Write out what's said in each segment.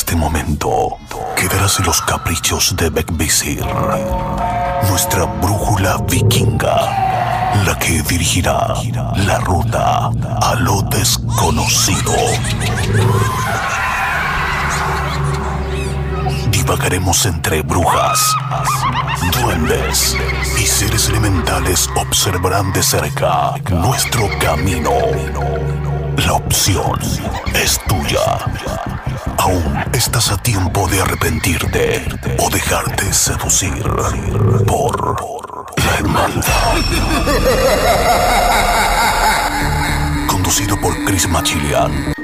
este momento quedarás en los caprichos de Bekvisir, nuestra brújula vikinga, la que dirigirá la ruta a lo desconocido. Divagaremos entre brujas, duendes y seres elementales observarán de cerca nuestro camino. La opción es tuya. Aún estás a tiempo de arrepentirte o dejarte seducir por la hermandad. Conducido por Chris Machilian.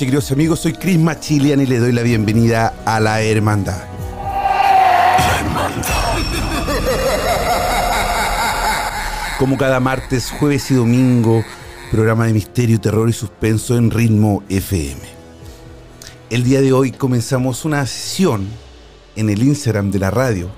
Queridos amigos. Soy Chris Machilian y le doy la bienvenida a la Hermandad. La Hermandad. Como cada martes, jueves y domingo, programa de misterio, terror y suspenso en Ritmo FM. El día de hoy comenzamos una sesión en el Instagram de la radio.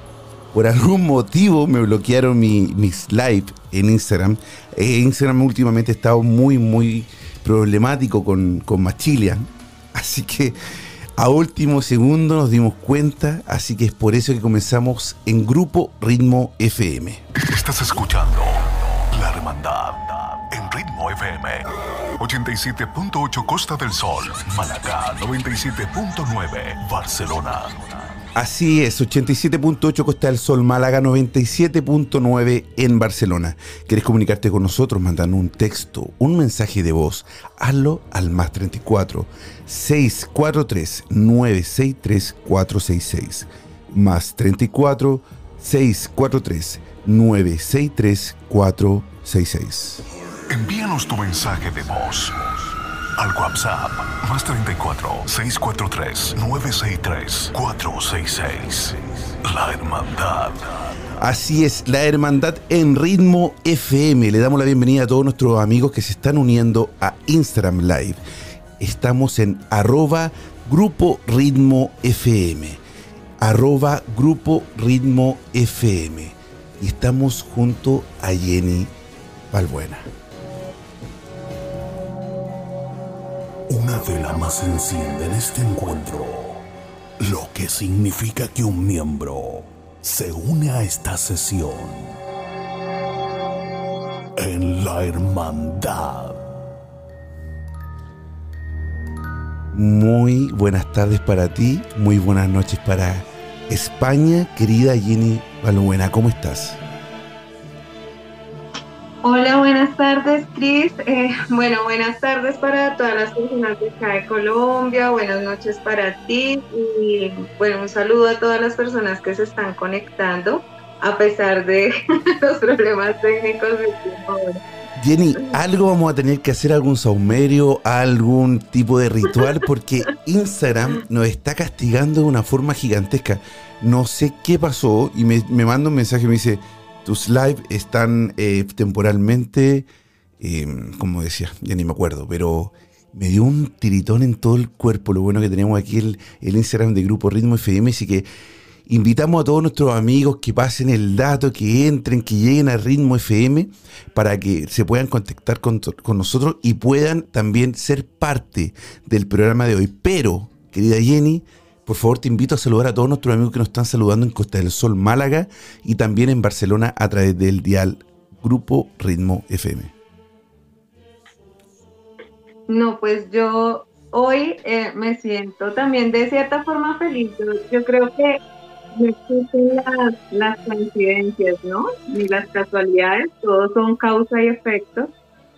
Por algún motivo me bloquearon mi, mis live en Instagram. Eh, Instagram últimamente ha estado muy, muy problemático con, con Machilian. Así que a último segundo nos dimos cuenta. Así que es por eso que comenzamos en Grupo Ritmo FM. Estás escuchando La Hermandad en Ritmo FM 87.8 Costa del Sol, Manacá 97.9 Barcelona. Así es, 87.8 Costa del Sol, Málaga 97.9 en Barcelona. ¿Quieres comunicarte con nosotros? Mandando un texto, un mensaje de voz. Hazlo al más 34 643 963 466. Más 34 643 963 466. Envíanos tu mensaje de voz al WhatsApp más 34 643 963 466. La Hermandad. Así es, la hermandad en ritmo FM. Le damos la bienvenida a todos nuestros amigos que se están uniendo a Instagram Live. Estamos en arroba grupo ritmo FM. Arroba grupo ritmo FM. Y estamos junto a Jenny Balbuena. Una vela más enciende en este encuentro, lo que significa que un miembro se une a esta sesión en la hermandad. Muy buenas tardes para ti, muy buenas noches para España, querida Jenny Balbuena. ¿Cómo estás? Hola, buenas tardes, Eh, bueno, buenas tardes para todas las personas de acá de Colombia, buenas noches para ti y bueno, un saludo a todas las personas que se están conectando a pesar de los problemas técnicos. Jenny, algo vamos a tener que hacer, algún saumerio, algún tipo de ritual, porque Instagram nos está castigando de una forma gigantesca. No sé qué pasó y me, me manda un mensaje me dice, tus live están eh, temporalmente, eh, como decía, ya ni me acuerdo, pero me dio un tiritón en todo el cuerpo. Lo bueno que tenemos aquí el, el Instagram de Grupo Ritmo FM, así que invitamos a todos nuestros amigos que pasen el dato, que entren, que lleguen a Ritmo FM para que se puedan contactar con, con nosotros y puedan también ser parte del programa de hoy. Pero, querida Jenny, por favor te invito a saludar a todos nuestros amigos que nos están saludando en Costa del Sol, Málaga y también en Barcelona a través del dial Grupo Ritmo FM. No, pues yo hoy eh, me siento también de cierta forma feliz. Yo, yo creo que no existen las, las coincidencias, ¿no? Ni las casualidades, todos son causa y efecto.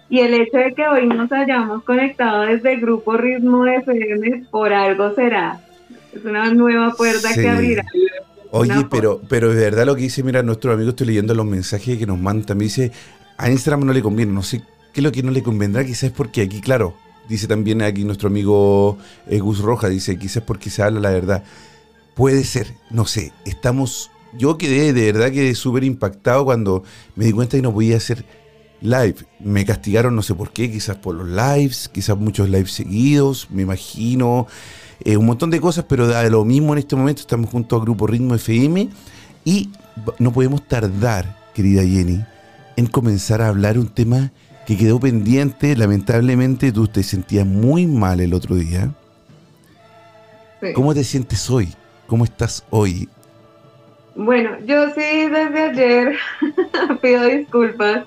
Y el hecho de que hoy nos hayamos conectado desde el Grupo Ritmo FM, por algo será. Es una nueva puerta que abrirá. Oye, pero, pero de verdad lo que dice, mira, nuestro amigo, estoy leyendo los mensajes que nos mandan, también dice, a Instagram no le conviene, no sé qué es lo que no le convendrá, quizás porque aquí, claro, dice también aquí nuestro amigo eh, Gus Roja, dice, quizás porque se habla la verdad. Puede ser, no sé, estamos, yo quedé de verdad que súper impactado cuando me di cuenta que no podía hacer live. Me castigaron no sé por qué, quizás por los lives, quizás muchos lives seguidos, me imagino. Eh, un montón de cosas, pero da lo mismo en este momento. Estamos junto a Grupo Ritmo FM y no podemos tardar, querida Jenny, en comenzar a hablar un tema que quedó pendiente. Lamentablemente, tú te sentías muy mal el otro día. ¿Cómo te sientes hoy? ¿Cómo estás hoy? Bueno, yo sí desde ayer pido disculpas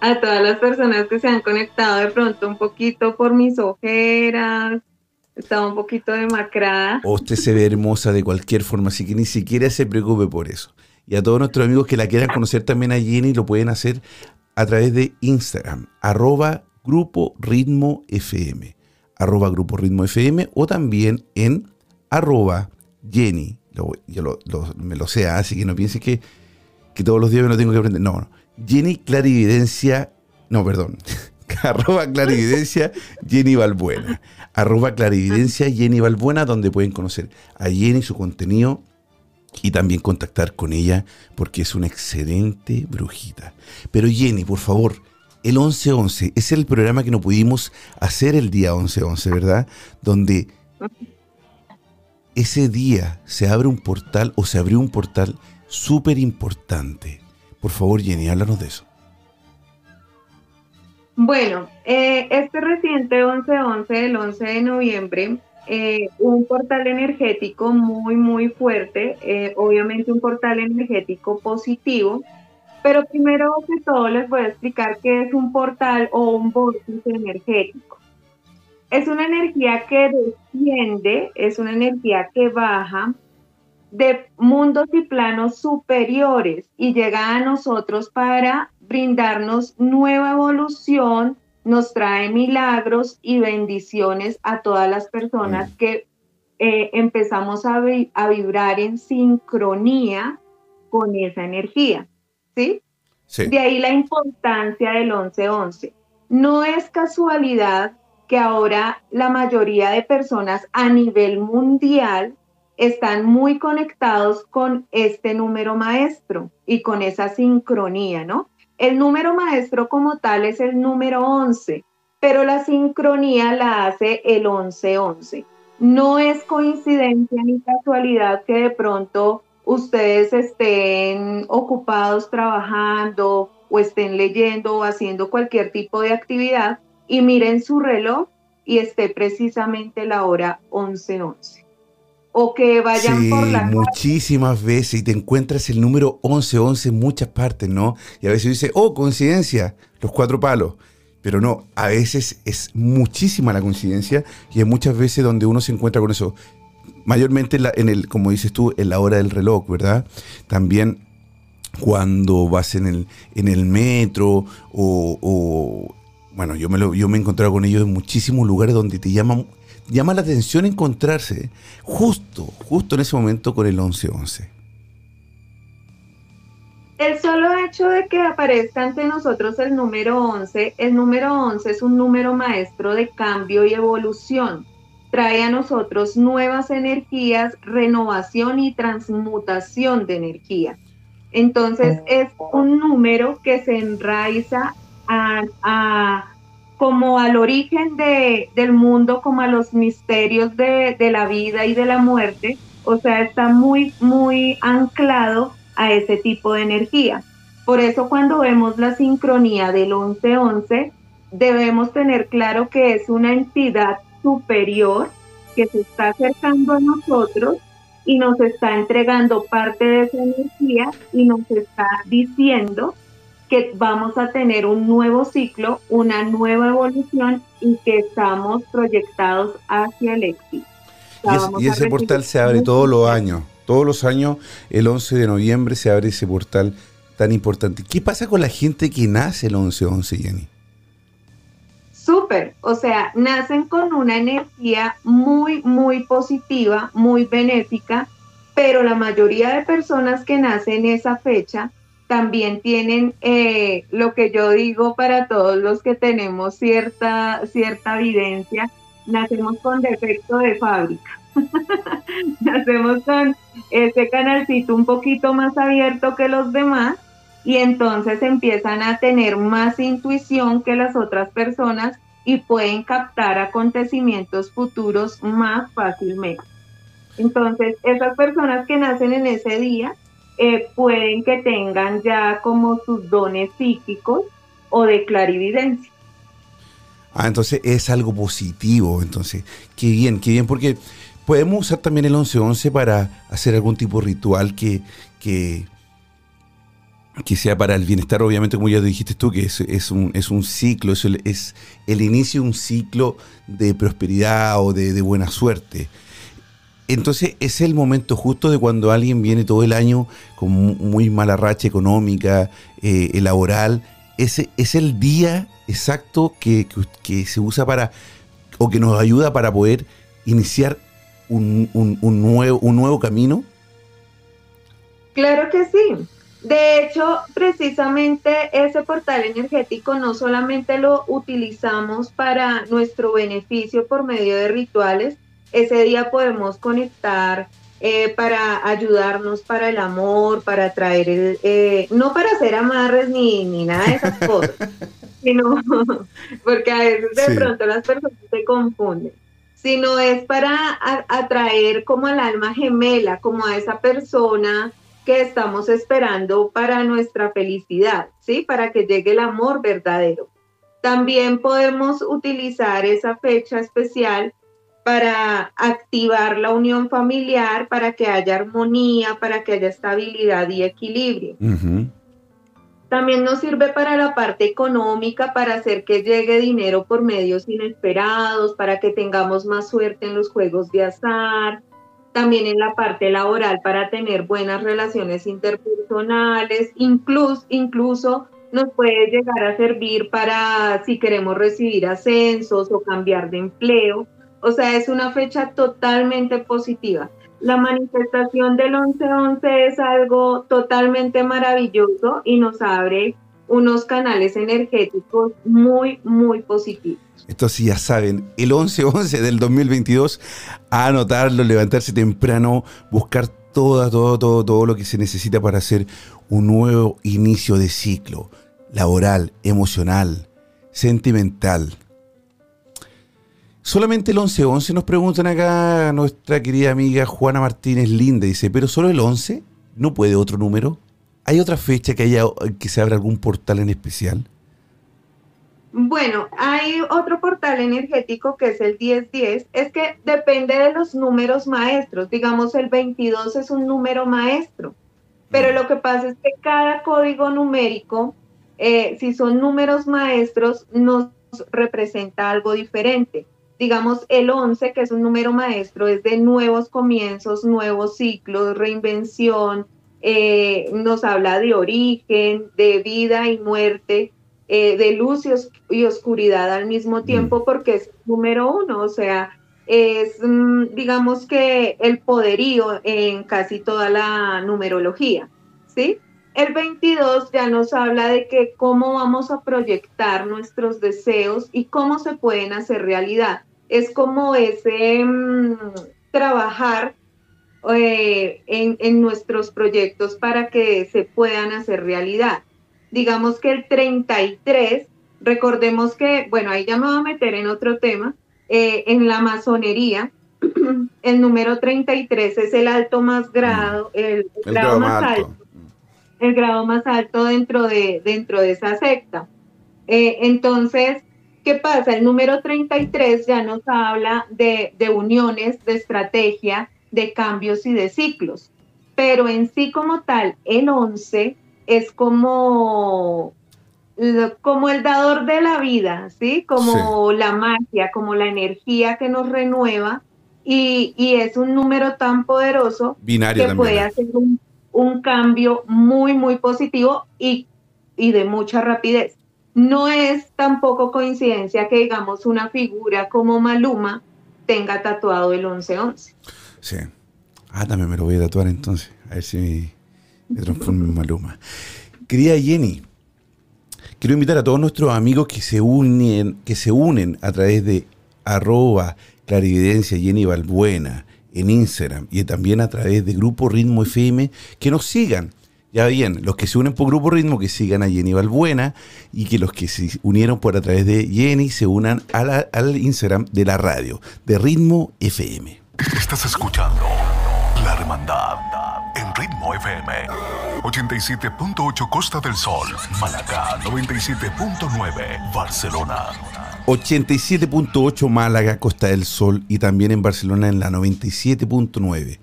a todas las personas que se han conectado de pronto un poquito por mis ojeras, estaba un poquito demacrada. O usted se ve hermosa de cualquier forma, así que ni siquiera se preocupe por eso. Y a todos nuestros amigos que la quieran conocer también a Jenny, lo pueden hacer a través de Instagram, arroba Grupo Ritmo FM, arroba Grupo Ritmo FM, o también en arroba Jenny. yo me lo sé, así que no piensen que, que todos los días me lo tengo que aprender. No, no. Jenny Clarividencia, no, perdón. arroba clarividencia Jenny Balbuena. Arroba clarividencia Jenny Balbuena, donde pueden conocer a Jenny, su contenido y también contactar con ella porque es una excelente brujita. Pero Jenny, por favor, el 1111 es el programa que no pudimos hacer el día 1111, ¿verdad? Donde ese día se abre un portal o se abrió un portal súper importante. Por favor, Jenny, háblanos de eso. Bueno, eh, este reciente 11-11, el 11 de noviembre, eh, un portal energético muy, muy fuerte, eh, obviamente un portal energético positivo, pero primero que todo les voy a explicar qué es un portal o un vórtice energético. Es una energía que desciende, es una energía que baja de mundos y planos superiores y llega a nosotros para brindarnos nueva evolución, nos trae milagros y bendiciones a todas las personas mm. que eh, empezamos a, a, vibrar en sincronía con esa energía. ¿sí? ¿sí? De ahí la importancia del 1111. No es casualidad que ahora la mayoría de personas a nivel mundial están muy conectados con este número maestro y con esa sincronía, ¿no? El número maestro como tal es el número 11, pero la sincronía la hace el 1111. No es coincidencia ni casualidad que de pronto ustedes estén ocupados trabajando o estén leyendo o haciendo cualquier tipo de actividad y miren su reloj y esté precisamente la hora 1111 o que vayan por la muchísimas veces y te encuentras el número 1111 en muchas partes, ¿no? Y a veces dice, oh, coincidencia, los cuatro palos. Pero no, a veces es muchísima la coincidencia y hay muchas veces donde uno se encuentra con eso. Mayormente en, el, como dices tú, en la hora del reloj, ¿verdad? También cuando vas en el, en el metro o, bueno, yo me, lo, yo me he encontrado con ellos en muchísimos lugares donde te llaman llama la atención encontrarse justo, justo en ese momento con el 1111. El solo hecho de que aparezca ante nosotros el número 11, el número 11 es un número maestro de cambio y evolución. Trae a nosotros nuevas energías, renovación y transmutación de energía. Entonces es un número que se enraiza a, a como al origen de, del mundo, como a los misterios de, de, la vida y de la muerte, o sea, está muy, muy anclado a ese tipo de energía. Por eso cuando vemos la sincronía del 1111, debemos tener claro que es una entidad superior que se está acercando a nosotros y nos está entregando parte de esa energía y nos está diciendo que vamos a tener un nuevo ciclo, una nueva evolución y que estamos proyectados hacia el éxito. y, ese portal se abre todos los años. Todos los años, el 11 de noviembre, se abre ese portal tan importante. ¿Qué pasa con la gente que nace el 11-11, Jenny? súper, o sea, nacen con una energía muy, muy positiva, muy benéfica, pero la mayoría de personas que nacen esa fecha también tienen eh, lo que yo digo para todos los que tenemos cierta, cierta evidencia, nacemos con defecto de fábrica. nacemos con ese canalcito un poquito más abierto que los demás y entonces empiezan a tener más intuición que las otras personas y pueden captar acontecimientos futuros más fácilmente. Entonces, esas personas que nacen en ese día eh, pueden que tengan ya como sus dones psíquicos o de clarividencia. Ah, entonces es algo positivo, entonces, qué bien, qué bien, porque podemos usar también el 1111 para hacer algún tipo de ritual que, que, que sea para el bienestar, obviamente, como ya dijiste tú, que es, es, un, es un ciclo, es el, es el inicio de un ciclo de prosperidad o de, buena suerte. Entonces es el momento justo de cuando alguien viene todo el año con muy mala racha económica, eh, laboral. Ese es el día exacto que, se usa para, o que nos ayuda para poder iniciar un, nuevo, un nuevo camino. Claro que sí. De hecho, precisamente ese portal energético no solamente lo utilizamos para nuestro beneficio por medio de rituales, ese día podemos conectar eh, para ayudarnos para el amor, para traer el, eh, no para hacer amarres ni, ni nada de esas cosas, sino porque a veces de pronto las personas se confunden, sino es para atraer como al alma gemela, como a esa persona que estamos esperando para nuestra felicidad, ¿sí? Para que llegue el amor verdadero. También podemos utilizar esa fecha especial para activar la unión familiar, para que haya armonía, para que haya estabilidad y equilibrio. También nos sirve para la parte económica, para hacer que llegue dinero por medios inesperados, para que tengamos más suerte en los juegos de azar, también en la parte laboral para tener buenas relaciones interpersonales, incluso, incluso nos puede llegar a servir para si queremos recibir ascensos o cambiar de empleo. O sea, es una fecha totalmente positiva. La manifestación del 11-11 es algo totalmente maravilloso y nos abre unos canales energéticos muy, muy positivos. Esto sí, ya saben, el 11-11 del 2022, a anotarlo, levantarse temprano, buscar todo, todo, todo, todo lo que se necesita para hacer un nuevo inicio de ciclo laboral, emocional, sentimental. Solamente el 11-11 nos preguntan acá nuestra querida amiga Juana Martínez Linda. Dice, ¿pero solo el 11? ¿No puede otro número? ¿Hay otra fecha que haya que se abra algún portal en especial? Bueno, hay otro portal energético que es el 1010. Es que depende de los números maestros. Digamos, el 22 es un número maestro. Pero lo que pasa es que cada código numérico, eh, si son números maestros, nos representa algo diferente. Digamos, el 11, que es un número maestro, es de nuevos comienzos, nuevos ciclos, reinvención, eh, nos habla de origen, de vida y muerte, eh, de luz y, oscuridad al mismo tiempo, mm. porque es número uno, o sea, es, mm, digamos que el poderío en casi toda la numerología, ¿sí? El 22 ya nos habla de que cómo vamos a proyectar nuestros deseos y cómo se pueden hacer realidad. Es como ese mm, trabajar eh, en, nuestros proyectos para que se puedan hacer realidad. Digamos que el 33, recordemos que, bueno, ahí ya me voy a meter en otro tema, eh, en la masonería, el número 33 es el alto más grado, el, grado, más alto. El grado más alto dentro de, dentro de esa secta. Eh, entonces, ¿qué pasa? El número 33 ya nos habla de, de uniones, de estrategia, de cambios y de ciclos. Pero en sí como tal, el 11 es como, como el dador de la vida, ¿sí? Como la magia, como la energía que nos renueva y, es un número tan poderoso que puede hacer un, cambio muy, muy positivo y, y de mucha rapidez. no es tampoco coincidencia que digamos una figura como Maluma tenga tatuado el 1111. Sí. Ah, también me lo voy a tatuar entonces. A ver si me transformo en Maluma. Querida Jenny, quiero invitar a todos nuestros amigos que se unen, que se unen a través de arroba clarividencia Jenny Balbuena en Instagram y también a través de Grupo Ritmo FM que nos sigan. Ya bien, los que se unen por Grupo Ritmo que sigan a Jenny Balbuena y que los que se unieron por a través de Jenny se unan al Instagram de la radio, de Ritmo FM. Estás escuchando La Hermandad en Ritmo FM. 87.8 Costa del Sol, Málaga 97.9 Barcelona. 87.8 Málaga, Costa del Sol y también en Barcelona en la 97.9.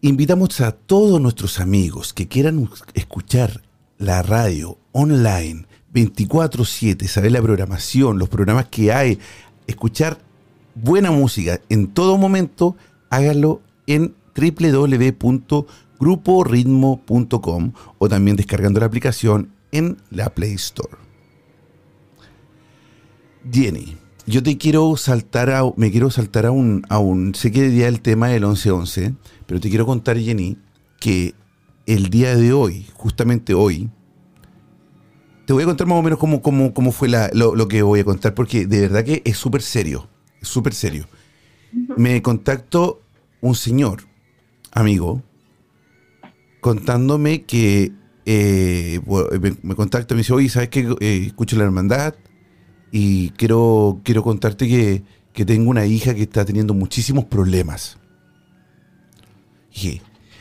Invitamos a todos nuestros amigos que quieran escuchar la radio online 24/7, saber la programación, los programas que hay, escuchar buena música en todo momento, háganlo en www.gruporitmo.com o también descargando la aplicación en la Play Store. Jenny, yo te quiero saltar a, me quiero saltar a un, a un, sé que día el tema del 11-11, pero te quiero contar, Jenny, que el día de hoy, justamente hoy, te voy a contar más o menos cómo, cómo, cómo fue lo, lo, que voy a contar, porque de verdad que es súper serio, es súper serio. Me contactó un señor, amigo, contándome que eh, me, contacta y me dice, oye, ¿sabes qué? Eh, escucho la hermandad, y quiero, quiero contarte que, tengo una hija que está teniendo muchísimos problemas. Y,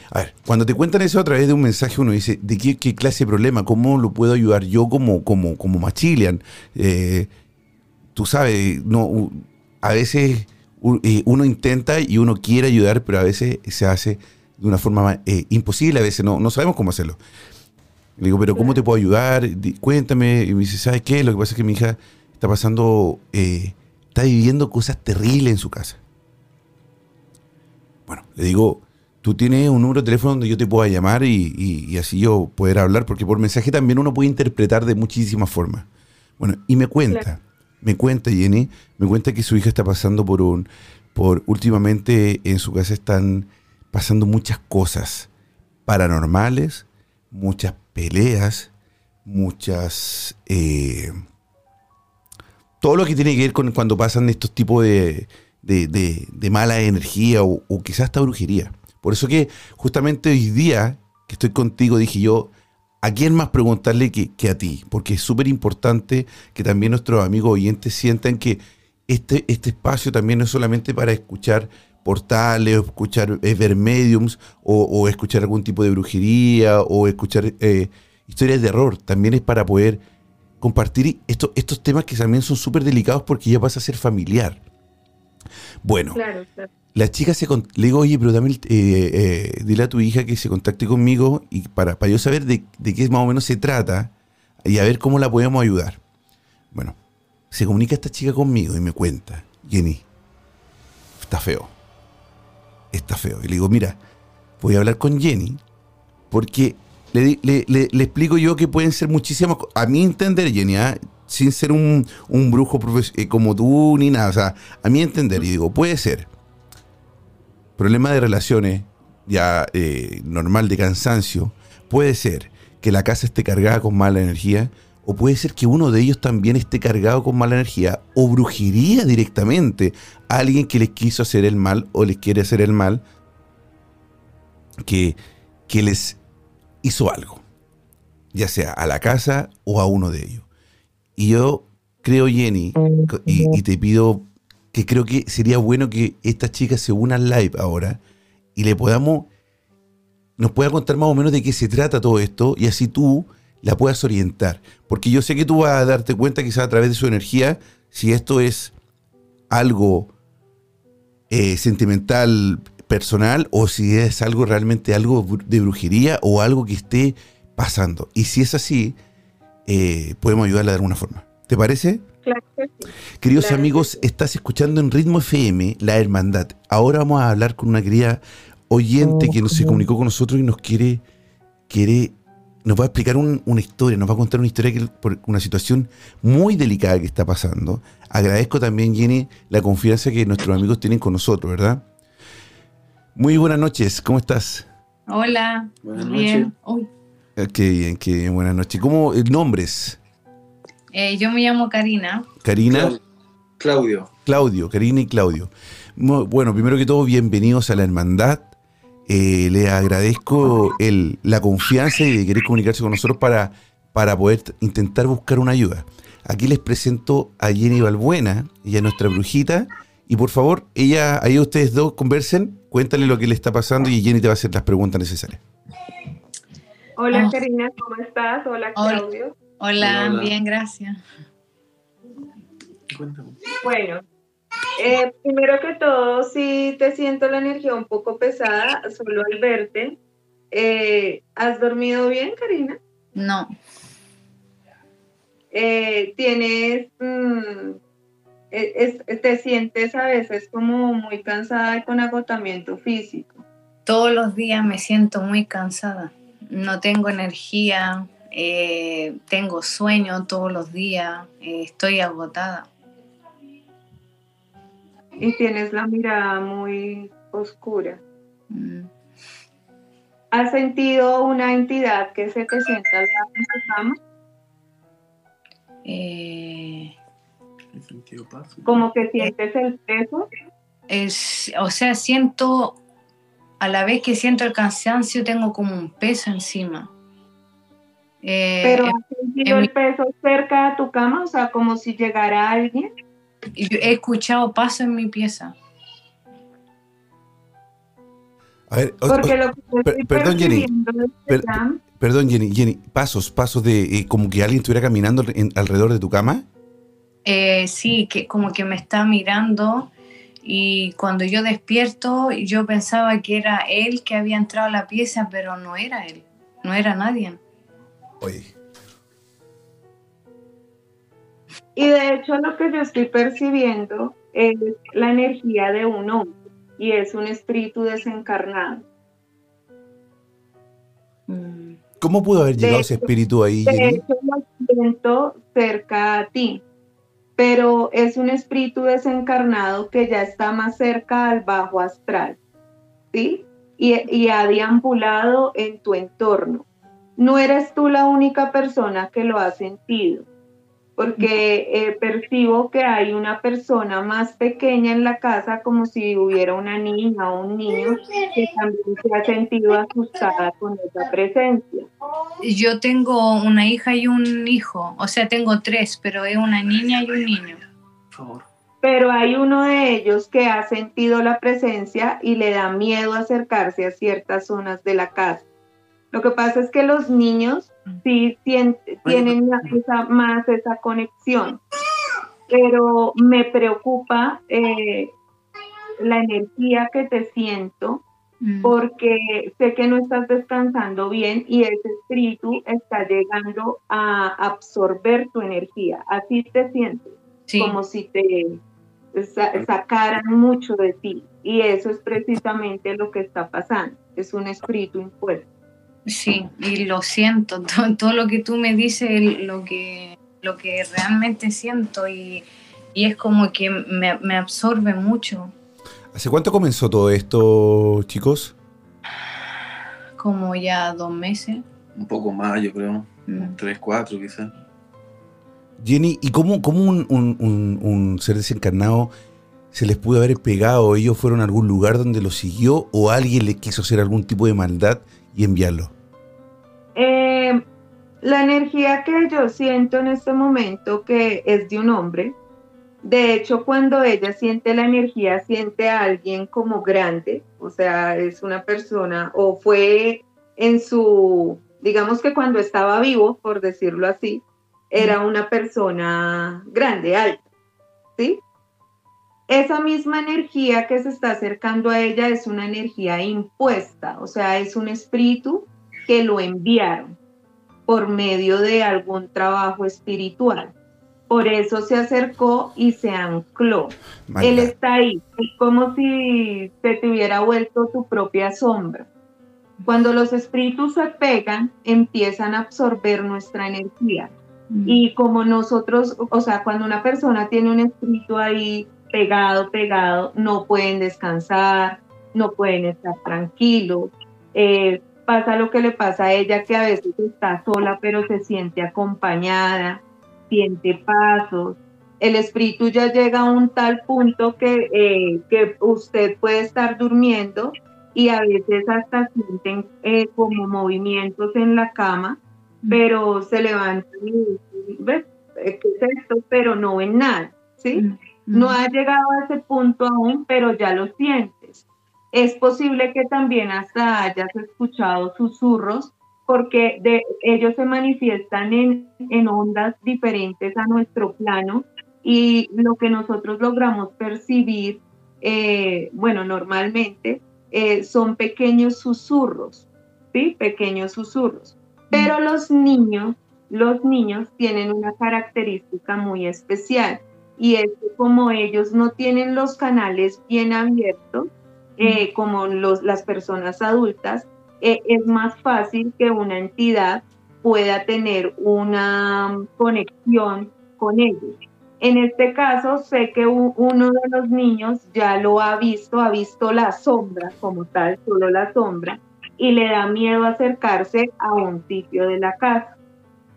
a ver, cuando te cuentan eso a través de un mensaje, uno dice, ¿de qué, clase de problema? ¿Cómo lo puedo ayudar yo como, como, como Machilian? Eh, tú sabes, no, a veces eh, uno intenta y uno quiere ayudar, pero a veces se hace de una forma eh, imposible, a veces no, no sabemos cómo hacerlo. Le digo, pero ¿cómo te puedo ayudar? Cuéntame. Y me dice, ¿sabes qué? Lo que pasa es que mi hija está pasando, eh, está viviendo cosas terribles en su casa. Bueno, le digo, tú tienes un número de teléfono donde yo te pueda llamar y, así yo poder hablar, porque por mensaje también uno puede interpretar de muchísimas formas. Bueno, y me cuenta, me cuenta Jenny, me cuenta que su hija está pasando por un, por últimamente en su casa están pasando muchas cosas paranormales, muchas peleas, muchas... Eh, todo lo que tiene que ver con cuando pasan estos tipos de, de, mala energía o, quizás hasta brujería. Por eso que justamente hoy día que estoy contigo dije yo, ¿a quién más preguntarle que, a ti? Porque es súper importante que también nuestros amigos oyentes sientan que este, este espacio también no es solamente para escuchar portales, o escuchar eh, ver mediums, o, escuchar algún tipo de brujería, o escuchar eh, historias de error. También es para poder compartir estos, estos temas que también son súper delicados porque ya pasa a ser familiar. Bueno, la chica se le digo, oye, pero dame eh, eh, dile a tu hija que se contacte conmigo y para, para yo saber de, de, qué más o menos se trata y a ver cómo la podemos ayudar. Bueno, se comunica esta chica conmigo y me cuenta, Jenny, está feo, está feo. Y le digo, mira, voy a hablar con Jenny porque le, explico yo que pueden ser muchísimas A mi entender, Jenny, ¿ah? sin ser un, brujo eh, como tú ni nada. O sea, a mi entender, y digo, puede ser problema de relaciones ya eh, normal de cansancio, puede ser que la casa esté cargada con mala energía, o puede ser que uno de ellos también esté cargado con mala energía, o brujería directamente a alguien que les quiso hacer el mal o les quiere hacer el mal, que, que les hizo algo, ya sea a la casa o a uno de ellos. Y yo creo, Jenny, y, te pido que creo que sería bueno que esta chica se una al live ahora y le podamos, nos pueda contar más o menos de qué se trata todo esto y así tú la puedas orientar. Porque yo sé que tú vas a darte cuenta quizás a través de su energía si esto es algo eh, sentimental personal o si es algo realmente algo de brujería o algo que esté pasando. Y si es así, eh, podemos ayudarla de alguna forma. ¿Te parece? Claro Queridos amigos, estás escuchando en Ritmo FM La Hermandad. Ahora vamos a hablar con una querida oyente que nos se comunicó con nosotros y nos quiere, quiere nos va a explicar una historia, nos va a contar una historia que, por una situación muy delicada que está pasando. Agradezco también, Jenny, la confianza que nuestros amigos tienen con nosotros, ¿verdad? Muy buenas noches, ¿cómo estás? Hola, Buenas bien. noches. Uy, Eh, Qué bien, qué bien, buenas noches. ¿Cómo eh, nombres? eh, yo me llamo Karina. Karina, Clau- Claudio. Claudio, Karina y Claudio. Bueno, primero que todo, bienvenidos a la hermandad. Eh, le agradezco el, la confianza y de querer comunicarse con nosotros para, para poder intentar buscar una ayuda. Aquí les presento a Jenny Balbuena, ella es nuestra brujita. Y por favor, ella, ahí ustedes dos conversen, cuéntale lo que le está pasando y Jenny te va a hacer las preguntas necesarias. Hola Ah. Karina, ¿cómo estás? Hola. Claudio. Hola, Hola, hola. bien, gracias. Cuéntame. Bueno, eh, primero que todo, sí te siento la energía un poco pesada solo al verte. Eh, ¿Has dormido bien, Karina? No, Eh, ¿Tienes, mm, es- es- te sientes a veces como muy cansada y con agotamiento físico? todos los días me siento muy cansada. No tengo energía, eh, tengo sueño todos los días, eh, estoy agotada. Y tienes la mirada muy oscura. Mm, ¿Has sentido una entidad que se te sienta al lado en tu cama? eh. Como que sientes el peso. es- o sea, siento, a la vez que siento el cansancio, tengo como un peso encima. Eh, Pero em- has sentido en el peso cerca de tu cama, o sea, como si llegara alguien. yo he escuchado pasos en mi pieza. A ver, o- Porque o- lo que yo per- estoy perdón, Jenny. Per- perdón, Jenny, Jenny, pasos, pasos de eh, como que alguien estuviera caminando en- alrededor de tu cama. Eh, sí, que como que me está mirando y cuando yo despierto yo pensaba que era él que había entrado a la pieza, pero no era él, no era nadie. Oye, Y de hecho lo que yo estoy percibiendo es la energía de un hombre y es un espíritu desencarnado. ¿cómo pudo haber De llegado ese espíritu ahí, De Jenny? hecho lo siento cerca a ti, pero es un espíritu desencarnado que ya está más cerca al bajo astral, ¿sí? Y, y ha deambulado en tu entorno. No eres tú la única persona que lo ha sentido, porque eh, percibo que hay una persona más pequeña en la casa, como si hubiera una niña o un niño que también se ha sentido asustada con esa presencia. Yo tengo una hija y un hijo, o sea, tengo tres, pero es una niña y un niño. Por favor. pero hay uno de ellos que ha sentido la presencia y le da miedo acercarse a ciertas zonas de la casa. Lo que pasa es que los niños sí tien- tienen esa- más esa conexión, pero me preocupa eh, la energía que te siento Mm, porque sé que no estás descansando bien y ese espíritu está llegando a absorber tu energía. Así te sientes sí, como si te sa- sacaran mucho de ti. Y eso es precisamente lo que está pasando. Es un espíritu impuesto. Sí, y lo siento, todo, todo lo que tú me dices, lo que, lo que realmente siento y, y es como que me, me absorbe mucho. ¿Hace cuánto comenzó todo esto, chicos? como ya dos meses. Un poco más, yo creo. Mm. Tres, cuatro, quizás. Jenny, ¿y cómo, cómo un, un- un- un ser desencarnado se les pudo haber pegado? ¿Ellos fueron a algún lugar donde lo siguió o alguien le quiso hacer algún tipo de maldad y enviarlo? Eh, la energía que yo siento en este momento que es de un hombre. De hecho, cuando ella siente la energía, siente a alguien como grande, o sea, es una persona, o fue en su, digamos que cuando estaba vivo, por decirlo así, era una persona grande, alta, ¿sí? Esa misma energía que se está acercando a ella es una energía impuesta, o sea, es un espíritu que lo enviaron por medio de algún trabajo espiritual. Por eso se acercó y se ancló. Maldad. Él está ahí, es como si se te hubiera vuelto tu propia sombra. Cuando los espíritus se pegan, empiezan a absorber nuestra energía. Y como nosotros, o sea, cuando una persona tiene un espíritu ahí pegado, pegado, no pueden descansar, no pueden estar tranquilos. Eh, pasa lo que le pasa a ella, que a veces está sola, pero se siente acompañada, siente pasos. El espíritu ya llega a un tal punto que, eh, que usted puede estar durmiendo y a veces hasta sienten eh, como movimientos en la cama, pero se levantan y dicen, ¿ves? ¿Qué es esto? Pero no ven nada, ¿sí? No ha llegado a ese punto aún, pero ya lo sientes. Es posible que también hasta hayas escuchado susurros porque de, ellos se manifiestan en, ondas diferentes a nuestro plano y lo que nosotros logramos percibir, eh, bueno, normalmente eh, son pequeños susurros, ¿sí? Pequeños susurros. Pero los niños, los niños tienen una característica muy especial y es que como ellos no tienen los canales bien abiertos, eh, como los, las personas adultas, eh, es más fácil que una entidad pueda tener una conexión con ellos. En este caso, sé que uno de los niños ya lo ha visto, ha visto la sombra como tal, solo la sombra, y le da miedo acercarse a un sitio de la casa.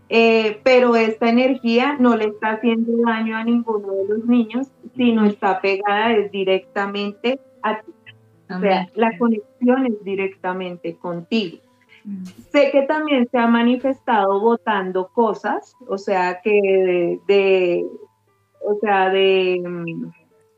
Eh, pero esta energía no le está haciendo daño a ninguno de los niños, sino está pegada directamente a ti. O sea, la conexión es directamente contigo. Mm. Sé que también se ha manifestado votando cosas, o sea, que de, o sea, de,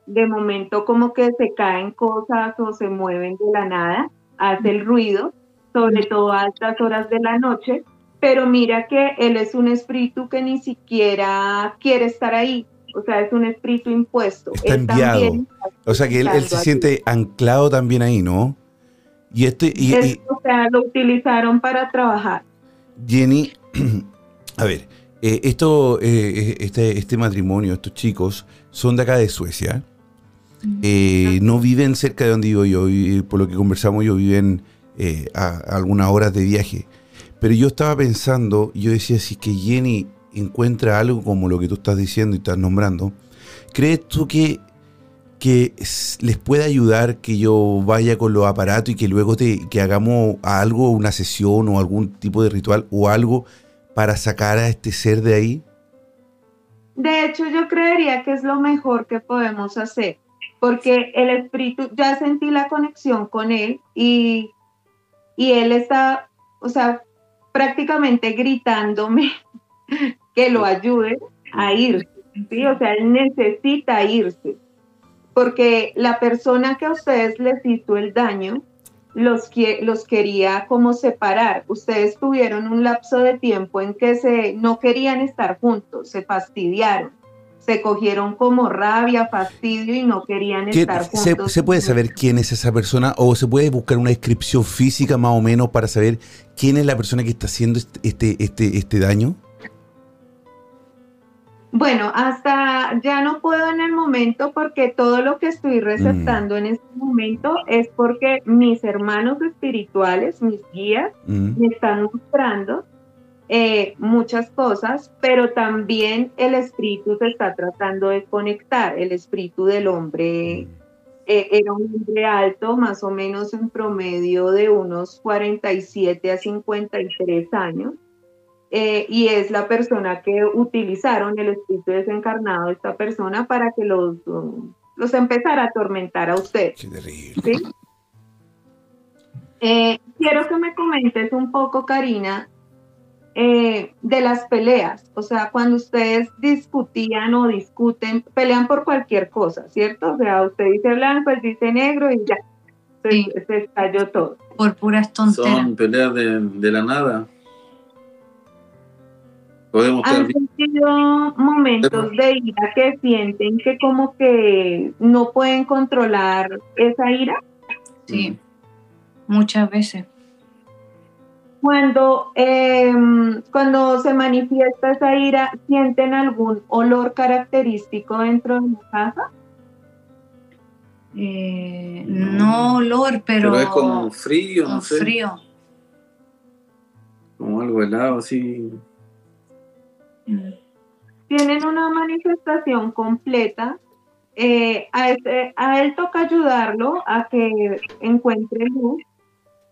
de momento como que se caen cosas o se mueven de la nada, hace el ruido, sobre todo a altas horas de la noche, pero mira que él es un espíritu que ni siquiera quiere estar ahí. O sea, es un espíritu impuesto. Está enviado. o sea que él, se siente anclado también ahí, ¿no? Y este, y, o sea, lo utilizaron para trabajar. Jenny, a ver, eh, esto, eh, este, este matrimonio, estos chicos, son de acá de Suecia. Eh, no viven cerca de donde vivo yo, y por lo que conversamos, yo viven a algunas horas de viaje. Pero yo estaba pensando, yo decía, si que Jenny encuentra algo como lo que tú estás diciendo y estás nombrando, ¿crees tú que, que les puede ayudar que yo vaya con los aparatos y que luego te, que hagamos algo, una sesión o algún tipo de ritual o algo para sacar a este ser de ahí? De hecho, yo creería que es lo mejor que podemos hacer, porque el espíritu, ya sentí la conexión con él y, y él está, o sea, prácticamente gritándome que lo ayude a irse. ¿sí? O sea, él necesita irse. Porque la persona que a ustedes les hizo el daño los, los quería como separar. Ustedes tuvieron un lapso de tiempo en que se, no querían estar juntos, se fastidiaron se cogieron como rabia, fastidio y no querían estar juntos. ¿se, puede saber quién es esa persona o se puede buscar una descripción física más o menos para saber quién es la persona que está haciendo este, este, este, este daño? Bueno, hasta ya no puedo en el momento porque todo lo que estoy receptando en este momento es porque mis hermanos espirituales, mis guías, me están mostrando eh, muchas cosas, pero también el espíritu se está tratando de conectar. El espíritu del hombre eh, era un hombre alto, más o menos en promedio de unos 47 a 53 años. Eh, y es la persona que utilizaron el espíritu desencarnado de esta persona para que los, los empezara a atormentar a usted. quiero que me comentes un poco, Karina, eh, de las peleas, o sea, cuando ustedes discutían o discuten, pelean por cualquier cosa, ¿cierto? O sea, usted dice blanco, él dice negro y ya, se, estalló todo. Por puras tonterías. Son peleas de, la nada. Podemos ¿Han sentido momentos de ira que sienten que como que no pueden controlar esa ira? Sí, muchas veces. Cuando, em, cuando se manifiesta esa ira, ¿sienten algún olor característico dentro de la casa? Eh, no olor, pero, pero es como frío, no sé. Frío, como algo helado, sí. Tienen una manifestación completa. Eh, a, este- a él toca ayudarlo a que encuentre luz.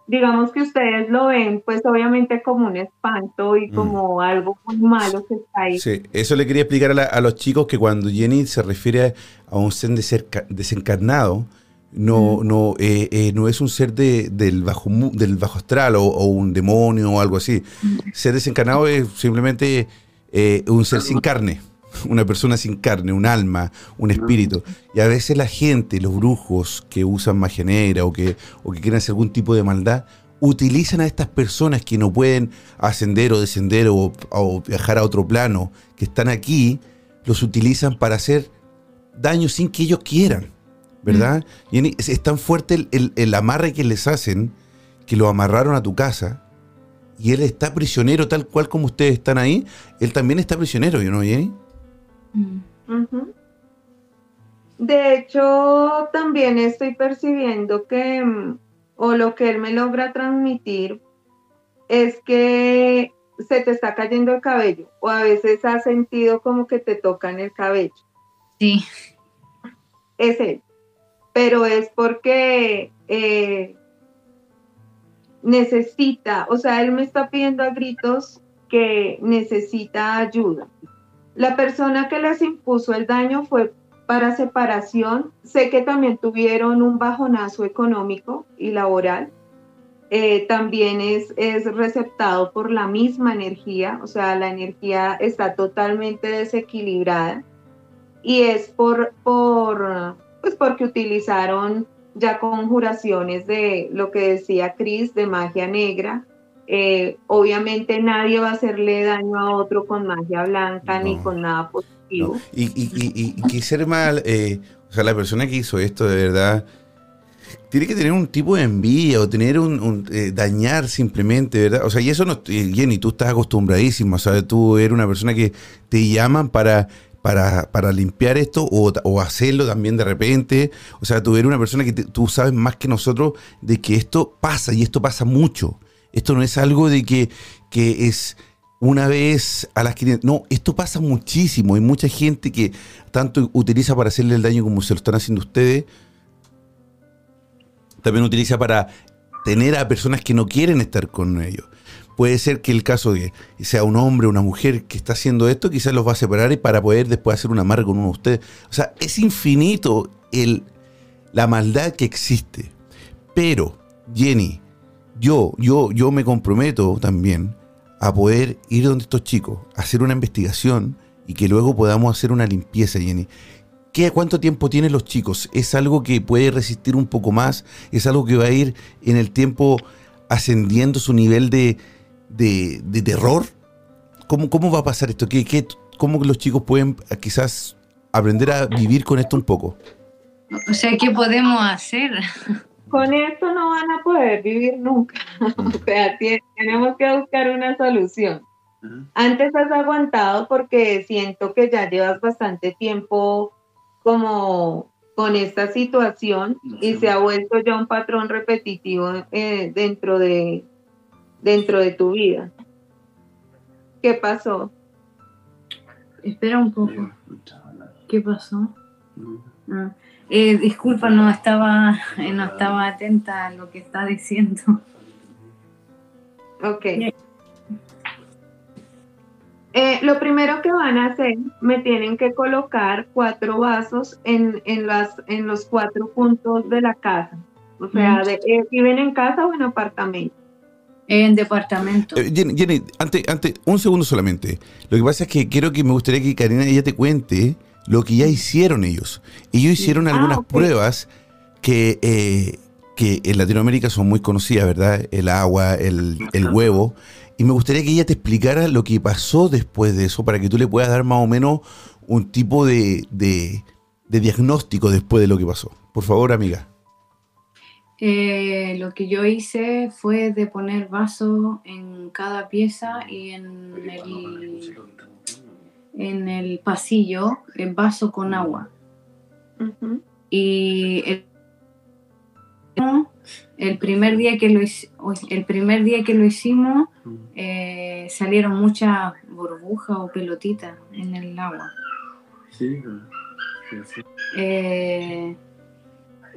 Digamos que ustedes lo ven, pues obviamente como un espanto y Mm. como algo muy malo que está ahí. Sí, eso le quería explicar a, la- a los chicos que cuando Jenny se refiere a un ser desenca- desencarnado, no, no, eh, eh, no es un ser de- del, bajo, del bajo astral o, o un demonio o algo así. Ser desencarnado es simplemente eh, un ser sin carne, una persona sin carne, un alma, un espíritu. Y a veces la gente, los brujos que usan magia negra o que, o que quieren hacer algún tipo de maldad, utilizan a estas personas que no pueden ascender o descender o, o viajar a otro plano, que están aquí, los utilizan para hacer daño sin que ellos quieran, ¿verdad? Y en- es, es tan fuerte el, el- el amarre que les hacen que lo amarraron a tu casa y él está prisionero tal cual como ustedes están ahí, él también está prisionero, ¿yo no, Jenny? Mm. Ujú. De hecho, también estoy percibiendo que, mm, o lo que él me logra transmitir, es que se te está cayendo el cabello, o a veces has sentido como que te tocan el cabello. Sí, Es él. Pero es porque eh, necesita, o sea, él me está pidiendo a gritos que necesita ayuda. La persona que les impuso el daño fue para separación. Sé que también tuvieron un bajonazo económico y laboral. Eh, también es, es receptado por la misma energía, o sea, la energía está totalmente desequilibrada y es por, por pues porque utilizaron ya conjuraciones de lo que decía Chris, de magia negra. Eh, obviamente nadie va a hacerle daño a otro con magia blanca ni con nada positivo. No. Y, y, y, y- ser mal, eh, o sea, la persona que hizo esto de verdad tiene que tener un tipo de envidia o tener un, un, eh, dañar simplemente, ¿verdad? O sea, y eso no, Jenny, tú estás acostumbradísima, o sea, tú eres una persona que te llaman para, para, para limpiar esto o, hacerlo también de repente, o sea, tú eres una persona que tú sabes más que nosotros de que esto pasa y esto pasa mucho. Esto no es algo de que, que es una vez a las 500. No, esto pasa muchísimo. Hay mucha gente que tanto utiliza para hacerle el daño como se lo están haciendo ustedes. También utiliza para tener a personas que no quieren estar con ellos. Puede ser que el caso de sea un hombre o una mujer que está haciendo esto, quizás los va a separar y para poder después hacer un amarre con uno de ustedes. O sea, es infinito el, la maldad que existe. Pero, Jenny, yo, yo, yo me comprometo también a poder ir donde estos chicos, hacer una investigación y que luego podamos hacer una limpieza, Jenny. ¿Qué, ¿Cuánto tiempo tienen los chicos? ¿Es algo que puede resistir un poco más? ¿Es algo que va a ir en el tiempo ascendiendo su nivel de, de, de terror? ¿Cómo, ¿Cómo va a pasar esto? ¿Qué, qué, ¿Cómo los chicos pueden eh, quizás aprender a vivir con esto un poco? o sea, ¿qué podemos hacer? Con esto no van a poder vivir nunca. o sea, tenemos que buscar una solución. Antes has aguantado porque siento que ya llevas bastante tiempo como con esta situación y se ha vuelto ya un patrón repetitivo eh, dentro de dentro de tu vida. ¿Qué pasó? Espera un poco. ¿Qué pasó? Ah, eh, disculpa, no estaba, eh, no estaba atenta a lo que está diciendo. Ok. Eh, lo primero que van a hacer, me tienen que colocar cuatro vasos en, en, las, en los cuatro puntos de la casa. O sea, Mm. de, eh, viven en casa o en apartamento. En departamento. Eh, Jenny, Jenny, antes, antes, un segundo solamente. Lo que pasa es que quiero que me gustaría que Karina ella te cuente lo que ya hicieron ellos. Ellos hicieron Ah, algunas pruebas que, eh, que en Latinoamérica son muy conocidas, ¿verdad? El agua, el, el huevo. Y me gustaría que ella te explicara lo que pasó después de eso para que tú le puedas dar más o menos un tipo de, de, de diagnóstico después de lo que pasó. Por favor, amiga. Eh, lo que yo hice fue de poner vasos en cada pieza y en el, en el pasillo, el vaso con agua. Y el El primer día que lo, el primer día que lo hicimos eh, salieron muchas burbujas o pelotitas en el agua. Sí, sí, sí. Eh,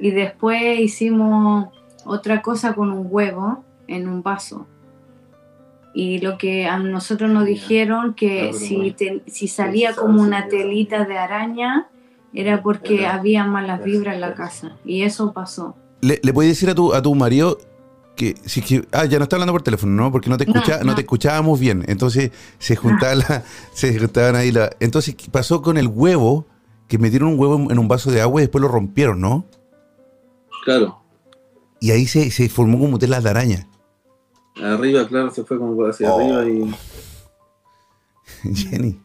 y después hicimos otra cosa con un huevo en un vaso. Y lo que a nosotros nos dijeron que si, te- si salía como una telita de araña era porque había malas vibras en la casa. Y eso pasó. ¿Le, le puedes decir a tu, a tu marido que, si que. Ah, ya no está hablando por teléfono, ¿no? Porque no te, escucha, no, no. te escuchábamos bien. Entonces se juntaban, la- se juntaban ahí. La, entonces, ¿qué pasó con el huevo? Que metieron un huevo en un vaso de agua y después lo rompieron, ¿no? Claro, Y ahí se, se formó como telas de araña. arriba, claro, se fue como hacia Oh. arriba y Jenny.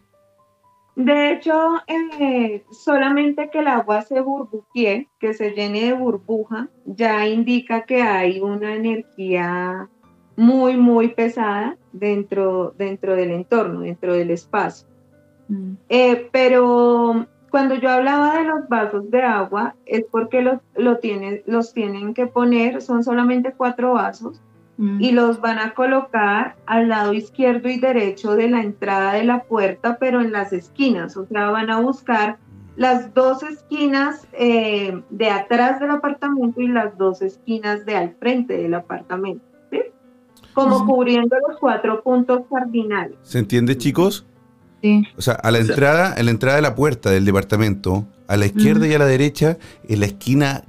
De hecho, eh, solamente que el agua se burbujee, que se llene de burbuja, ya indica que hay una energía muy, muy pesada dentro, dentro del entorno, dentro del espacio. Mm. Eh, pero cuando yo hablaba de los vasos de agua, es porque los, lo tiene- los tienen que poner, son solamente cuatro vasos, Mm. y los van a colocar al lado izquierdo y derecho de la entrada de la puerta, pero en las esquinas, o sea, van a buscar las dos esquinas eh, de atrás del apartamento y las dos esquinas de al frente del apartamento, ¿sí? Como cubriendo los cuatro puntos cardinales. ¿Se entiende, chicos? Sí. O sea, a la O sea- entrada, en la entrada de la puerta del departamento, a la izquierda y a la derecha, en la esquina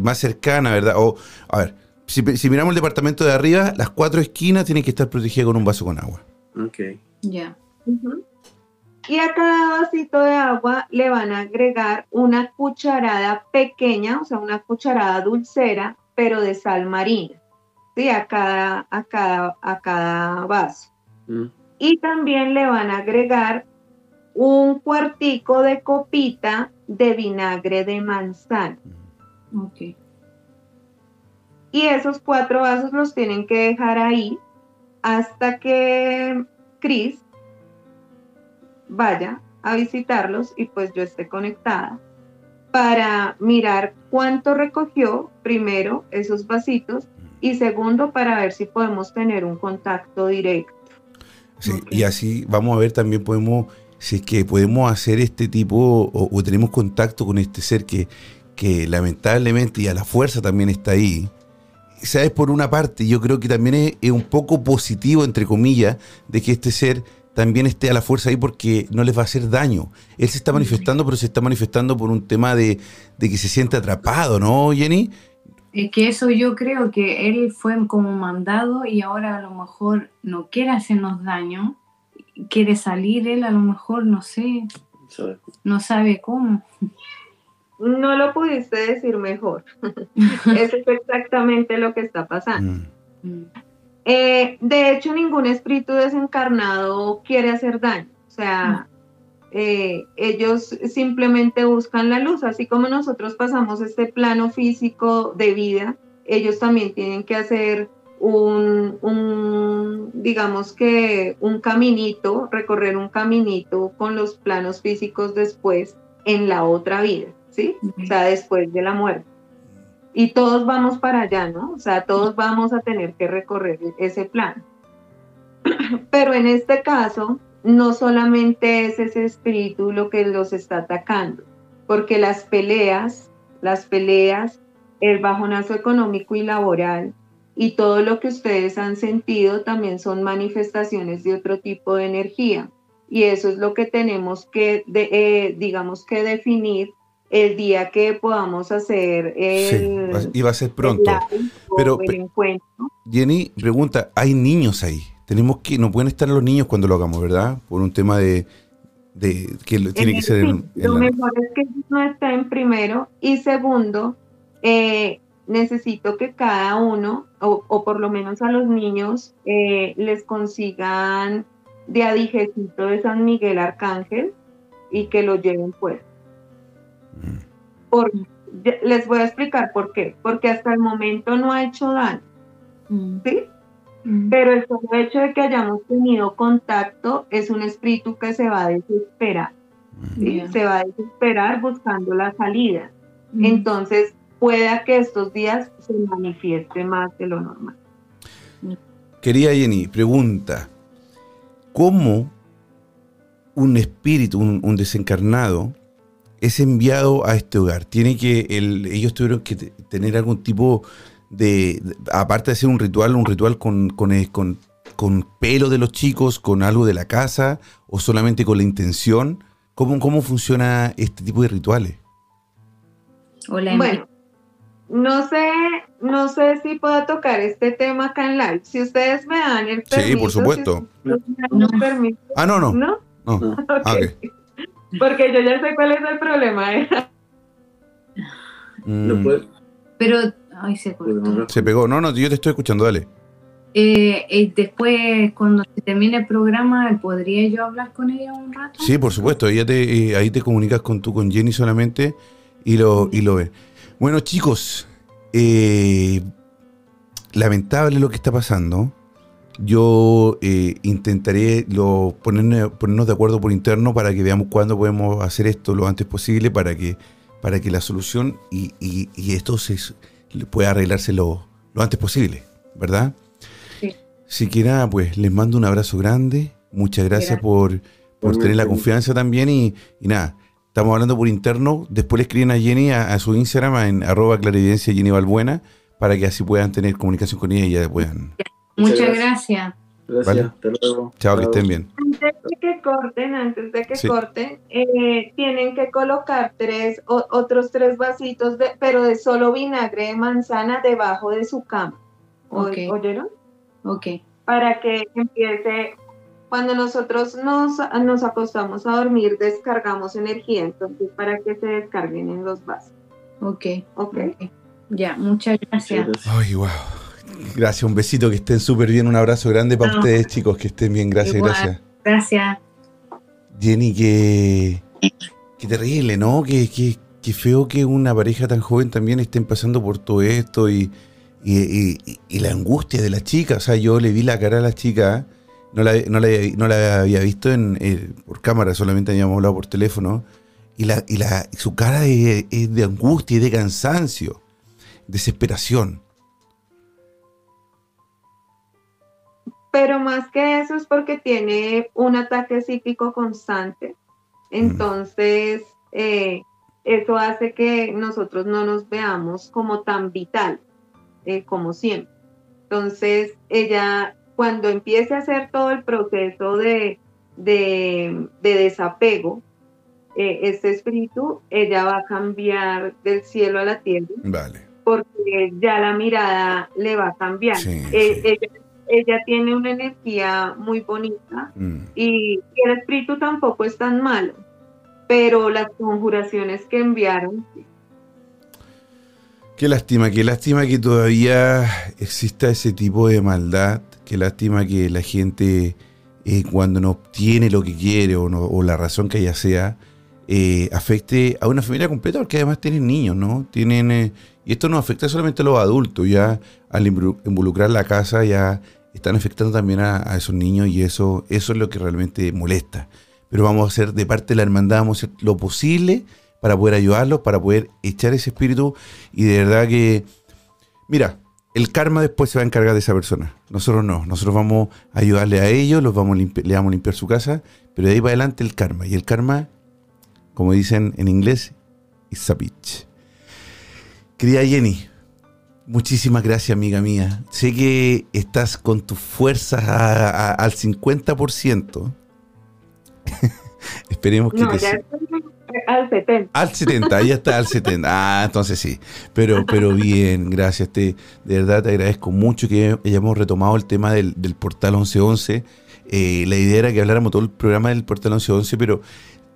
más cercana, ¿verdad? O, a ver, si, si miramos el departamento de arriba, las cuatro esquinas tienen que estar protegidas con un vaso con agua. ok. Ya. Y a cada vasito de agua le van a agregar una cucharada pequeña, o sea, una cucharada dulcera, pero de sal marina, ¿sí? A cada, a cada, a cada vaso. Mm, Y también le van a agregar un cuartico de copita de vinagre de manzana. Ok. Y esos cuatro vasos los tienen que dejar ahí hasta que Chris vaya a visitarlos y pues yo esté conectada para mirar cuánto recogió primero esos vasitos y segundo para ver si podemos tener un contacto directo. Sí. Y así vamos a ver también podemos, si es que podemos hacer este tipo o, o tenemos contacto con este ser que, que lamentablemente y a la fuerza también está ahí. Sabes, por una parte, yo creo que también es, es un poco positivo, entre comillas, de que este ser también esté a la fuerza ahí porque no les va a hacer daño. Él se está manifestando, pero se está manifestando por un tema de, de que se siente atrapado, ¿no, Jenny? Es que eso yo creo que él fue como mandado y ahora a lo mejor no quiere hacernos daño, quiere salir él a lo mejor, no sé, no sabe cómo. No lo pudiste decir mejor. Eso es exactamente lo que está pasando. Mm. Mm. Eh, de hecho, ningún espíritu desencarnado quiere hacer daño. O sea, eh, ellos simplemente buscan la luz, así como nosotros pasamos este plano físico de vida, ellos también tienen que hacer un, un, digamos que un caminito, recorrer un caminito con los planos físicos después en la otra vida, ¿sí? O sea, después de la muerte. Y todos vamos para allá, ¿no? O sea, todos vamos a tener que recorrer ese plan. Pero en este caso, no solamente es ese espíritu lo que los está atacando, porque las peleas, las peleas, el bajonazo económico y laboral y todo lo que ustedes han sentido también son manifestaciones de otro tipo de energía. Y eso es lo que tenemos que, de- eh, digamos que definir el día que podamos hacer Sí, el, va- a ser pronto. el live o Pero- el encuentro. Jenny pregunta, hay niños ahí. Tenemos que, no pueden estar los niños cuando lo hagamos, ¿verdad? Por un tema de, de que tiene que ser sí, en, en lo la- mejor es que no estén primero y segundo, eh, necesito que cada uno, o, o por lo menos a los niños, eh, les consigan de adijecito de San Miguel Arcángel y que lo lleven pues. Mm. Por, les voy a explicar por qué. Porque hasta el momento no ha hecho daño, Mm. ¿sí? Mm. Pero el solo hecho de que hayamos tenido contacto es un espíritu que se va a desesperar. Se va a desesperar buscando la salida. Mm. Entonces, pueda que estos días se manifieste más de lo normal. Querida Jenny, pregunta, ¿cómo un espíritu, un, un desencarnado, es enviado a este hogar? Tiene que, el- ellos tuvieron que te- tener algún tipo de, de- aparte de hacer un ritual, un ritual con, con, con- con pelo de los chicos, con algo de la casa, o solamente con la intención. ¿Cómo, cómo funciona este tipo de rituales? Hola, Bueno, no sé, no sé si puedo tocar este tema acá en live. Si ustedes me dan el Sí, permiso. por supuesto. si el permiso, Ah, no, no. ¿no? no. No. Ah, ok. Porque yo ya sé cuál es el problema. ¿eh? Mm, No pero, ay, se cortó. se pegó. No, no, yo te estoy escuchando, dale. Eh, eh, después, cuando se termine el programa, ¿podría yo hablar con ella un rato? Sí, por supuesto. Ella te, eh, ahí te comunicas con tú, con Jenny solamente y lo, y lo ves. Bueno, chicos, eh, lamentable lo que está pasando. Yo eh, intentaré lo, ponernos, ponernos de acuerdo por interno para que veamos cuándo podemos hacer esto lo antes posible para que, para que la solución y, y- y esto se, pueda arreglarse lo, lo antes posible, ¿verdad? Sí. Así que nada, pues les mando un abrazo grande. Muchas gracias Gracias. por, por tener la confianza también y, y nada, estamos hablando por interno. Después le escriben a Jenny a, a su Instagram en arroba clarividencia Jenny Balbuena para que así puedan tener comunicación con ella y ya puedan. Muchas gracias. Gracias. Vale. Hasta luego. Chao, que estén bien. Antes de que corten, antes de que Sí. corten, eh, tienen que colocar tres, o- otros tres vasitos, de, pero de solo vinagre de manzana debajo de su cama. ¿O- Ok. ¿Oyeron? Ok. Para que empiece, cuando nosotros nos, nos acostamos a dormir, descargamos energía, entonces para que se descarguen en los vasos. Ok. ¿Ok? Ya, muchas gracias. Muchas gracias. Ay, wow. Gracias, un besito, que estén súper bien. Un abrazo grande para No. ustedes, chicos, que estén bien. Gracias, Igual. gracias. Gracias. Jenny, qué, qué terrible, ¿no? Qué, qué- qué feo que una pareja tan joven también estén pasando por todo esto y, y- y- y la angustia de la chica. O sea, yo le vi la cara a la chica, no la, no la, no la había visto en, eh, por cámara, solamente habíamos hablado por teléfono, y, la, y la, su cara es, es de angustia y de cansancio, desesperación. Pero más que eso es porque tiene un ataque psíquico constante. Entonces, eh, eso hace que nosotros no nos veamos como tan vital eh, como siempre. Entonces, ella, cuando empiece a hacer todo el proceso de, de, de desapego, eh, este espíritu, ella va a cambiar del cielo a la tierra Vale. porque ya la mirada le va a cambiar. Sí, sí. Ella, ella tiene una energía muy bonita Mm. y, y el espíritu tampoco es tan malo, pero las conjuraciones que enviaron, Qué lástima, qué lástima que todavía exista ese tipo de maldad. Qué lástima que la gente, eh, cuando no obtiene lo que quiere o, no- o la razón que ella sea, eh, afecte a una familia completa, porque además tienen niños, ¿no? Tienen, eh, y esto no afecta solamente a los adultos, ya al involuc- involucrar la casa, ya están afectando también a, esos niños y eso, eso es lo que realmente molesta. Pero vamos a hacer de parte de la hermandad, vamos a hacer lo posible para poder ayudarlos, para poder echar ese espíritu y de verdad que, mira, el karma después se va a encargar de esa persona. Nosotros no. Nosotros vamos a ayudarle a ellos, los vamos le vamos a limpiar su casa, pero de ahí para adelante el karma. Y el karma, como dicen en inglés, is a bitch. Querida Jenny, muchísimas gracias, amiga mía. Sé que estás con tus fuerzas a- a- al 50%. Esperemos que no, te ya al 70. al 70, ahí está al 70. Ah, entonces sí. Pero, pero bien, gracias. Te, de verdad te agradezco mucho que hayamos retomado el tema del, del portal 1111. Eh, la idea era que habláramos todo el programa del portal 1111, pero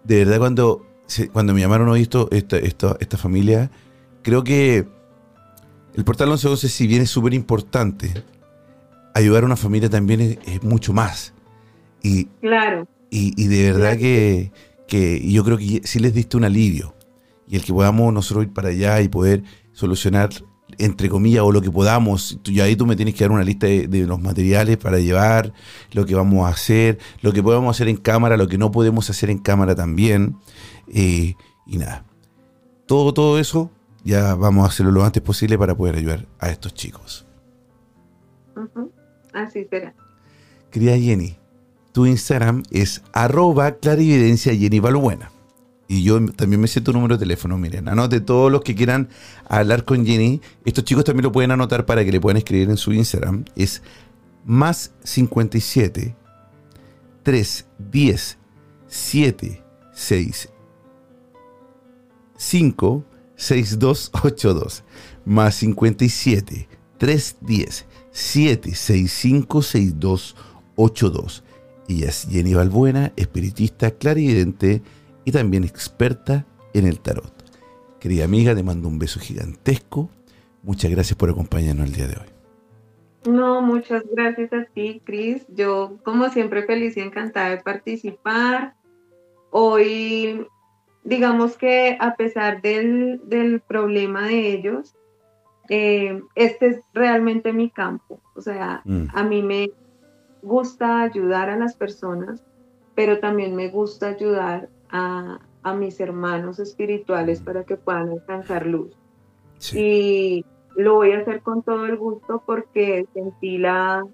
de verdad cuando, cuando me llamaron hoy esto, esta, esta, esta familia, creo que el portal 1111, si bien es súper importante, ayudar a una familia también es, es mucho más. Y, Claro, y, y de verdad que, que yo creo que sí les diste un alivio. Y el que podamos nosotros ir para allá y poder solucionar, entre comillas, o lo que podamos. Y ahí tú me tienes que dar una lista de, de los materiales para llevar, lo que vamos a hacer, lo que podemos hacer en cámara, lo que no podemos hacer en cámara también. Eh, y nada. Todo, todo eso ya vamos a hacerlo lo antes posible para poder ayudar a estos chicos. Ujú, Así será. Querida Jenny, tu Instagram es arroba clarividencia Jenny Balbuena. Y yo también me sé tu número de teléfono, miren, anote todos los que quieran hablar con Jenny. Estos chicos también lo pueden anotar para que le puedan escribir en su Instagram. Es más 57 3 10 7 6 5 6282 más 57 310 765 6282 ella es Jenny Balbuena, espiritista, clarividente y también experta en el tarot. Querida amiga, te mando un beso gigantesco. Muchas gracias por acompañarnos el día de hoy. No, muchas gracias a ti, Cris. Yo, como siempre, feliz y encantada de participar. Hoy, digamos que a pesar del, del problema de ellos, eh, este es realmente mi campo. O sea, Mm. a mí me gusta ayudar a las personas, pero también me gusta ayudar a, a mis hermanos espirituales para que puedan alcanzar luz Sí. y lo voy a hacer con todo el gusto porque sentí la,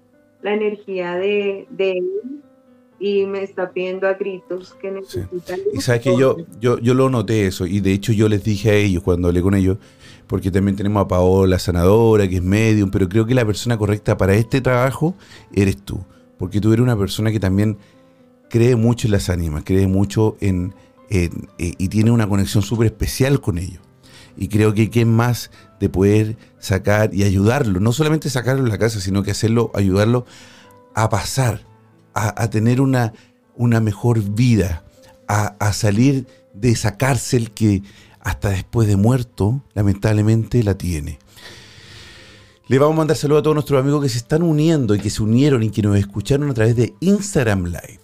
la energía de, de él y me está pidiendo a gritos que necesita luz. Y sabes que yo, yo, yo lo noté eso, y de hecho yo les dije a ellos cuando hablé con ellos, porque también tenemos a Paola Sanadora, que es medium, pero creo que la persona correcta para este trabajo eres tú, porque tú eres una persona que también cree mucho en las ánimas, cree mucho en, en- eh, y tiene una conexión súper especial con ellos. Y creo que qué más de poder sacar y ayudarlo, no solamente sacarlo en la casa, sino que hacerlo, ayudarlo a pasar, a, tener una, una mejor vida, a, salir de esa cárcel que hasta después de muerto, lamentablemente, la tiene. Le vamos a mandar saludos a todos nuestros amigos que se están uniendo y que se unieron y que nos escucharon a través de Instagram Live.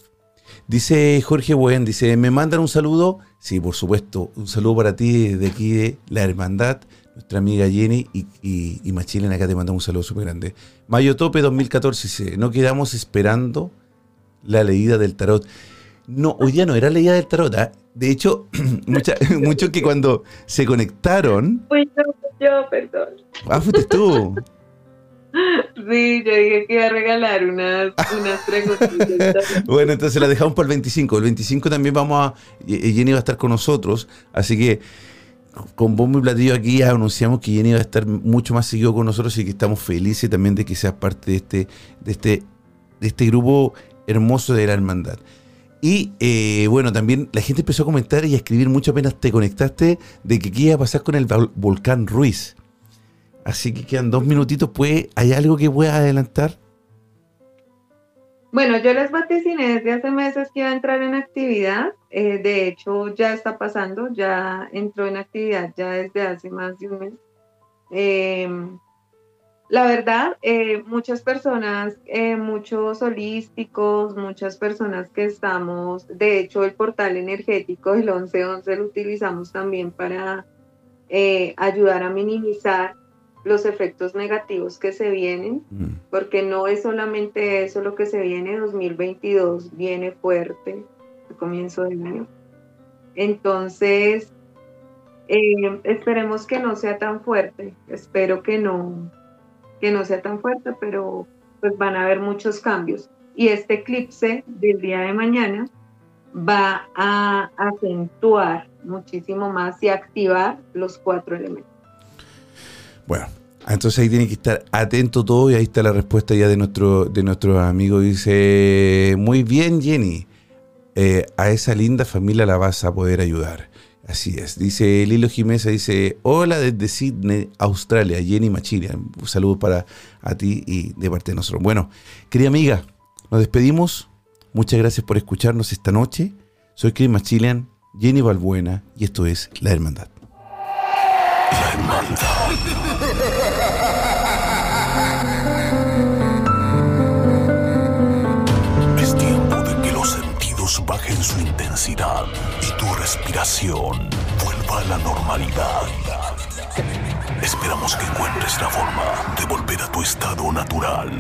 Dice Jorge Buen, dice, ¿me mandan un saludo? Sí, por supuesto, un saludo para ti de aquí de La Hermandad, nuestra amiga Jenny y, y, y Machilena, acá te mandamos un saludo súper grande. Mayo Tope 2014 dice, no quedamos esperando la leída del tarot. No, hoy día no era leída del tarot. ¿ah? De hecho, muchos que cuando se conectaron, Fui yo, yo, perdón. ah, fuiste tú. Sí, yo dije que iba a regalar unas, unas preguntas. Bueno, entonces la dejamos para el 25. El 25 también vamos a. Jenny va a estar con nosotros. Así que con bombo y platillo aquí anunciamos que Jenny va a estar mucho más seguido con nosotros y que estamos felices también de que seas parte de este, de este, de este grupo hermoso de la hermandad. Y eh, bueno, también la gente empezó a comentar y a escribir mucho apenas te conectaste de que qué iba a pasar con el vol- volcán Ruiz. Así que quedan dos minutitos. ¿Puede, ¿Hay algo que pueda adelantar? Bueno, yo les vaticiné desde hace meses que iba a entrar en actividad. eh, de hecho, ya está pasando, ya entró en actividad ya desde hace más de un mes. Eh, la verdad, eh, muchas personas, eh, muchos holísticos, muchas personas que estamos, de hecho, el portal energético del 1111 lo utilizamos también para eh, ayudar a minimizar los efectos negativos que se vienen Mm. porque no es solamente eso lo que se viene, 2022 viene fuerte, el comienzo del año. Entonces, esperemos que no sea tan fuerte, espero que no, que no sea tan fuerte, pero pues van a haber muchos cambios. Y este eclipse del día de mañana va a acentuar muchísimo más y activar los cuatro elementos. Bueno, entonces ahí tiene que estar atento todo y ahí está la respuesta ya de nuestro, de nuestro amigo. Dice, muy bien Jenny, Eh, a esa linda familia la vas a poder ayudar. Así es. Dice Lilo Jiménez, dice, hola desde Sydney, Australia, Jenny Machilia. Un saludo para a ti y de parte de nosotros. Bueno, querida amiga, nos despedimos. Muchas gracias por escucharnos esta noche. Soy Chris Machilian, Jenny Balbuena y esto es La Hermandad. La hermandad. Vuelva a la normalidad. Esperamos que encuentres la forma de volver a tu estado natural.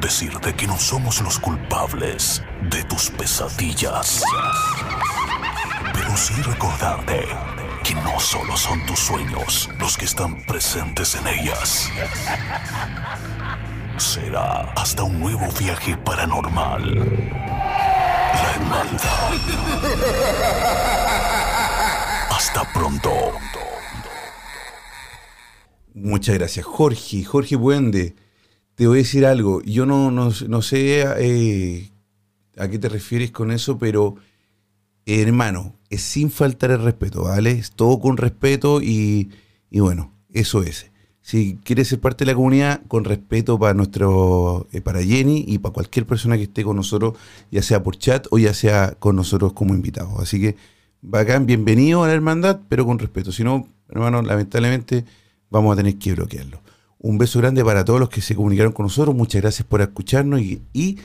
Decirte que no somos los culpables de tus pesadillas. Pero sí recordarte que no solo son tus sueños los que están presentes en ellas. Será hasta un nuevo viaje paranormal. La hermandad. Hasta pronto. Muchas gracias, Jorge. Jorge Buende, te voy a decir algo. Yo no, no, no sé eh, a qué te refieres con eso, pero eh, hermano, es sin faltar el respeto, ¿vale? Es todo con respeto y, y bueno, eso es. Si quieres ser parte de la comunidad, con respeto para nuestro, eh, para Jenny y para cualquier persona que esté con nosotros, ya sea por chat o ya sea con nosotros como invitados. Así que bacán, bienvenido a la hermandad, pero con respeto. Si no, hermano, lamentablemente vamos a tener que bloquearlo. Un beso grande para todos los que se comunicaron con nosotros. Muchas gracias por escucharnos y, y